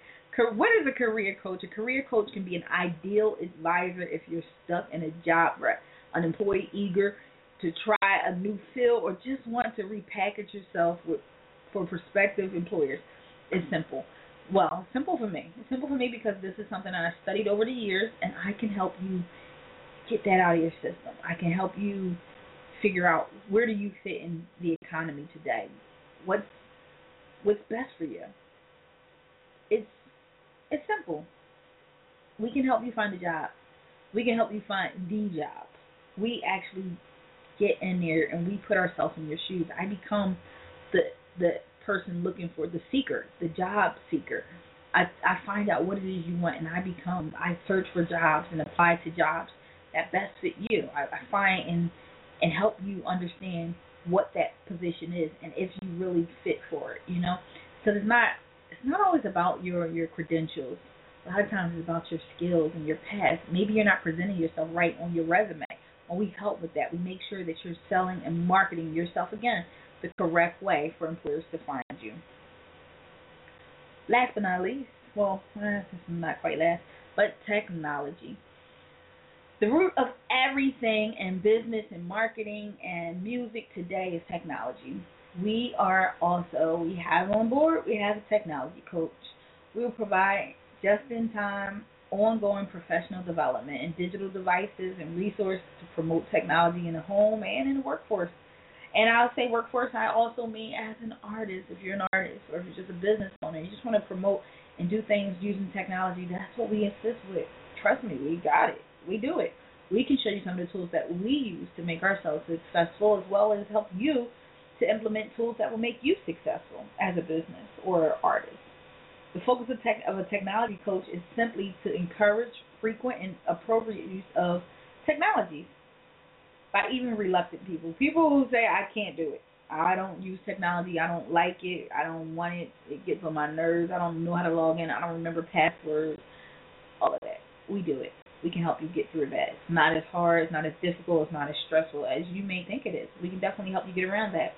What is a career coach? A career coach can be an ideal advisor if you're stuck in a job rut, an employee eager to try a new field, or just want to repackage yourself with for prospective employers. It's simple. Well, simple for me. It's simple for me because this is something that I studied over the years, and I can help you get that out of your system. I can help you figure out where do you fit in the economy today. What's what's best for you. It's it's simple. We can help you find a job. We can help you find the job. We actually get in there and we put ourselves in your shoes. I become the the person looking for the seeker, the job seeker. I I find out what it is you want and I become I search for jobs and apply to jobs that best fit you. I, I find and and help you understand what that position is and if you really fit for it, you know? So it's not it's not always about your your credentials. A lot of times it's about your skills and your past. Maybe you're not presenting yourself right on your resume. Well, we help with that. We make sure that you're selling and marketing yourself again the correct way for employers to find you. Last but not least, well, eh, not quite last, but technology. The root of everything in business and marketing and music today is technology. We are also, we have on board, we have a technology coach. We will provide just in time, ongoing professional development in digital devices and resources to promote technology in the home and in the workforce. And I'll say workforce, I also mean as an artist, if you're an artist or if you're just a business owner, you just want to promote and do things using technology, that's what we assist with. Trust me, we got it. We do it. We can show you some of the tools that we use to make ourselves successful as well as help you to implement tools that will make you successful as a business or artist. The focus of, tech, of a technology coach is simply to encourage frequent and appropriate use of technologies by even reluctant people. People who say, I can't do it. I don't use technology. I don't like it. I don't want it. It gets on my nerves. I don't know how to log in. I don't remember passwords. All of that. We do it. We can help you get through that. It's not as hard. It's not as difficult. It's not as stressful as you may think it is. We can definitely help you get around that.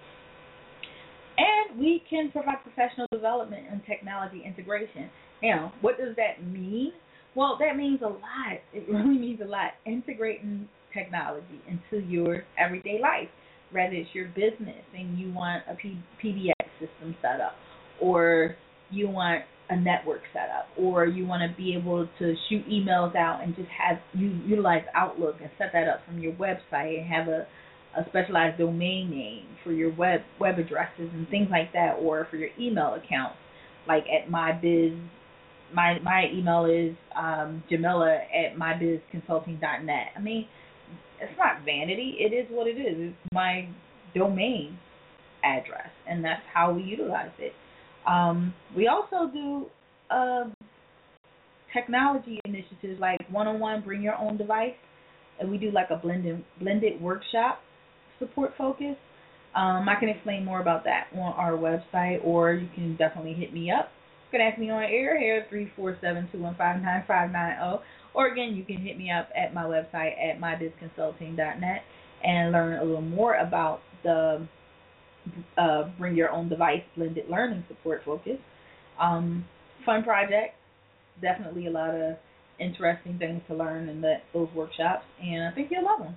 And we can provide professional development and technology integration. Now, what does that mean? Well, that means a lot. It really means a lot. Integrating technology into your everyday life, whether it's your business and you want a P- PBX system set up, or you want a network set up, or you want to be able to shoot emails out and just have you utilize Outlook and set that up from your website and have a a specialized domain name for your web web addresses and things like that, or for your email accounts, like at my biz. My my email is um, Jamila at mybizconsulting.net. I mean, it's not vanity. It is what it is. It's my domain address, and that's how we utilize it. Um, we also do uh, technology initiatives like one-on-one, bring your own device, and we do like a blended blended workshop support focus. Um, I can explain more about that on our website, or you can definitely hit me up. You can ask me on air here three four seven two one five nine five nine zero. Or again, you can hit me up at my website at mybizconsulting.net and learn a little more about the uh, bring your own device blended learning support focus. Um, fun project, definitely a lot of interesting things to learn in that those workshops, and I think you'll love them.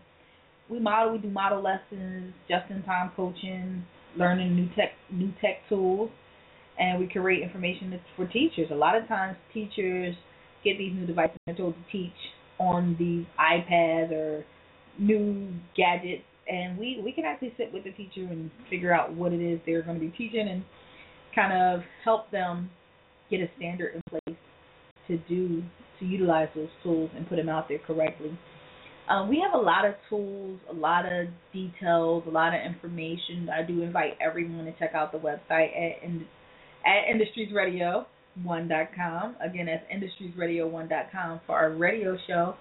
We model, we do model lessons, just in time coaching, learning new tech new tech tools, and we create information for teachers. A lot of times, teachers get these new devices and they're told to teach on these iPads or new gadgets and we we can actually sit with the teacher and figure out what it is they're going to be teaching and kind of help them get a standard in place to do to utilize those tools and put them out there correctly. Um, we have a lot of tools, a lot of details, a lot of information. I do invite everyone to check out the website at at industriesradio1.com. Again, that's industriesradio1.com for our radio show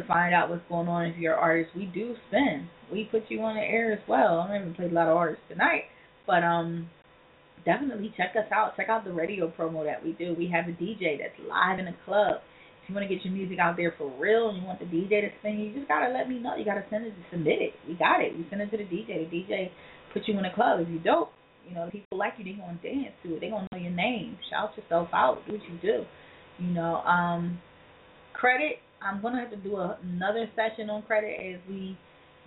to find out what's going on if you're an artist. We do spin. We put you on the air as well. I haven't played a lot of artists tonight, but um definitely check us out. Check out the radio promo that we do. We have a DJ that's live in a club. If you want to get your music out there for real and you want the DJ to spin, you just gotta let me know. You gotta send it to submit it. We got it. We send it to the DJ. The DJ put you in a club. If you dope, you know, people like you, they gonna dance to it. They gonna know your name. Shout yourself out. Do what you do. You know, um credit I'm gonna have to do a, another session on credit as we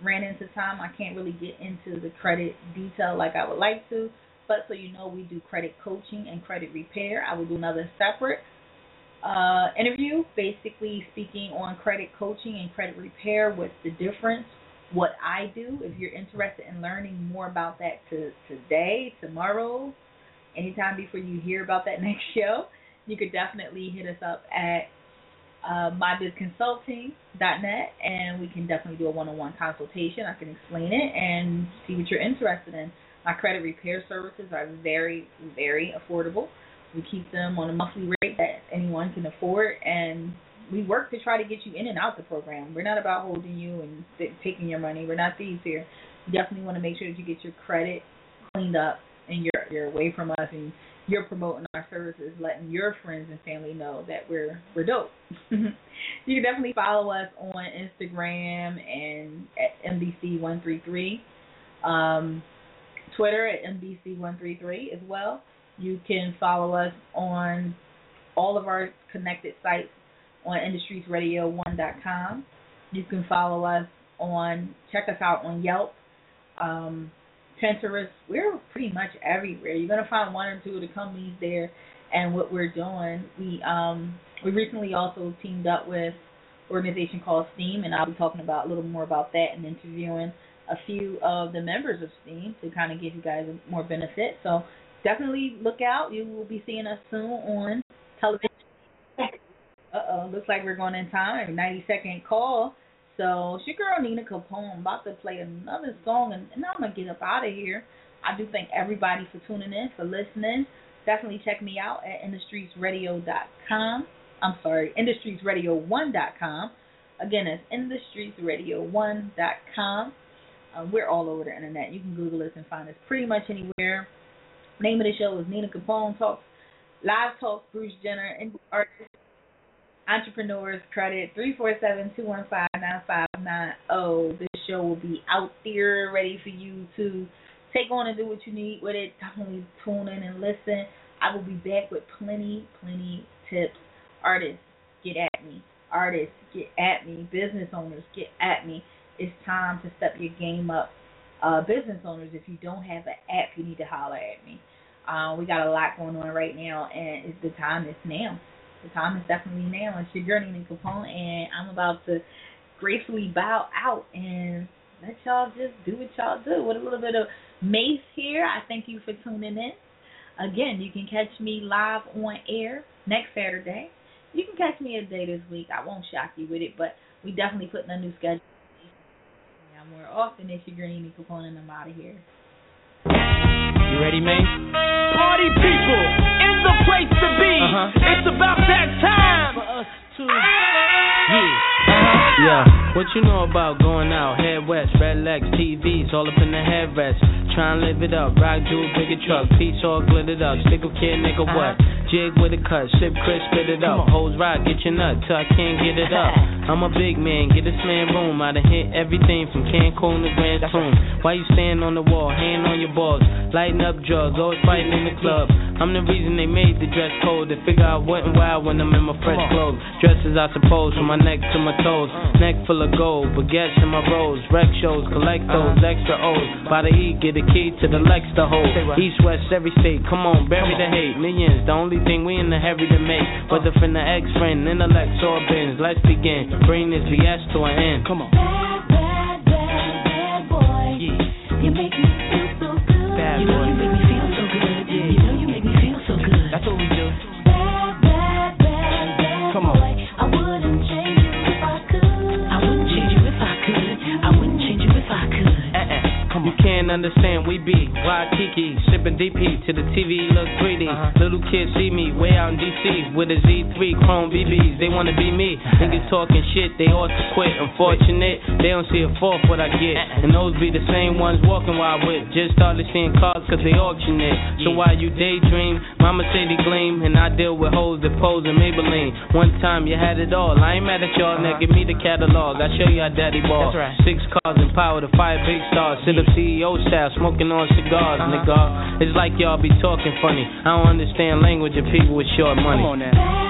ran into time. I can't really get into the credit detail like I would like to, but so you know, we do credit coaching and credit repair. I will do another separate uh, interview, basically speaking on credit coaching and credit repair, what's the difference, what I do. If you're interested in learning more about that to today, tomorrow, anytime before you hear about that next show, you could definitely hit us up at uh, mybizconsulting.net and we can definitely do a one-on-one consultation. I can explain it and see what you're interested in. My credit repair services are very, very affordable. We keep them on a monthly rate that anyone can afford, and we work to try to get you in and out the program. We're not about holding you and taking your money. We're not thieves here. You definitely want to make sure that you get your credit cleaned up and you're you're away from us and you're promoting our services, letting your friends and family know that we're we're dope. you can definitely follow us on Instagram and at MBC133, um, Twitter at MBC133 as well. You can follow us on all of our connected sites on IndustriesRadio1.com. You can follow us on, check us out on Yelp. Um, Pinterest. We're pretty much everywhere. You're gonna find one or two of the companies there, and what we're doing. We um we recently also teamed up with an organization called Steam, and I'll be talking about a little more about that and interviewing a few of the members of Steam to kind of give you guys more benefit. So definitely look out. You will be seeing us soon on television. Uh oh, looks like we're going in time. 90 second call. So it's your girl Nina Capone. I'm about to play another song and, and I'm gonna get up out of here. I do thank everybody for tuning in, for listening. Definitely check me out at industriesradio.com. I'm sorry, industriesradio1.com. Again, it's industriesradio1.com. Uh, we're all over the internet. You can Google us and find us pretty much anywhere. Name of the show is Nina Capone Talks Live Talks Bruce Jenner and artists Entrepreneurs Credit 347-215-9590. This show will be out there ready for you to take on and do what you need with it. Definitely tune in and listen. I will be back with plenty, plenty tips. Artists, get at me. Artists, get at me. Business owners, get at me. It's time to step your game up. Uh, business owners, if you don't have an app, you need to holler at me. Uh, we got a lot going on right now, and it's the time is now the time is definitely now. It's your journey in Capone, and I'm about to gracefully bow out and let y'all just do what y'all do with a little bit of Mase here. I thank you for tuning in. Again, you can catch me live on air next Saturday. You can catch me a day this week. I won't shock you with it, but we definitely putting a new schedule. Yeah, more often. It's your girl Nina Capone, and I'm out of here. You ready, man? Party people place to be. Uh-huh. It's about that time for us to. Yeah. Yeah, what you know about going out? Head west, red legs, TVs, all up in the headrest. Try and live it up, rock jewel, bigger truck, piece all glittered up. Stick a kid, nigga, what? Jig with a cut, sip crisp, spit it up. Hoes rock, get your nut till I can't get it up. I'm a big man, get this man room. I done hit everything from Cancun to Grand Tune. Why you stand on the wall, hand on your balls, lighting up drugs, always fighting in the club. I'm the reason they made the dress code. They figure out what and why when I'm in my fresh clothes. Dresses, I suppose, from my neck to my toes. Neck full of gold, baguettes in my rolls. Rec shows, collect those extra O's. By the E, get a key to the Lex to hold. East, west, every state. Come on, bury the hate. Millions, the only thing we in the heavy to make. Whether from the ex friend, intellect, or bins. Let's begin. Bring this BS to an end. Come on. Bad, bad, bad, bad boy. You make me Come on. You can't understand, we be Waikiki, sipping DP to the TV look 3D. Uh-huh. Little kids see me way out in DC with a Z3 Chrome BBs. They wanna be me. Niggas talking shit, they ought to quit. Unfortunate, they don't see a fourth what I get. Uh-uh. And those be the same ones walking while I whip. Just started seeing cars cause they auction it. So while you daydream, mama say they gleam. And I deal with hoes that pose in Maybelline. One time you had it all. I ain't mad at y'all, now uh-huh. give me the catalog. I show you how daddy ball. That's right. Six cars and power to fire big stars. Sit up CEO style, smoking on cigars, uh-huh. nigga. It's like y'all be talking funny. I don't understand language of people with short money. Come on now.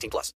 18 plus.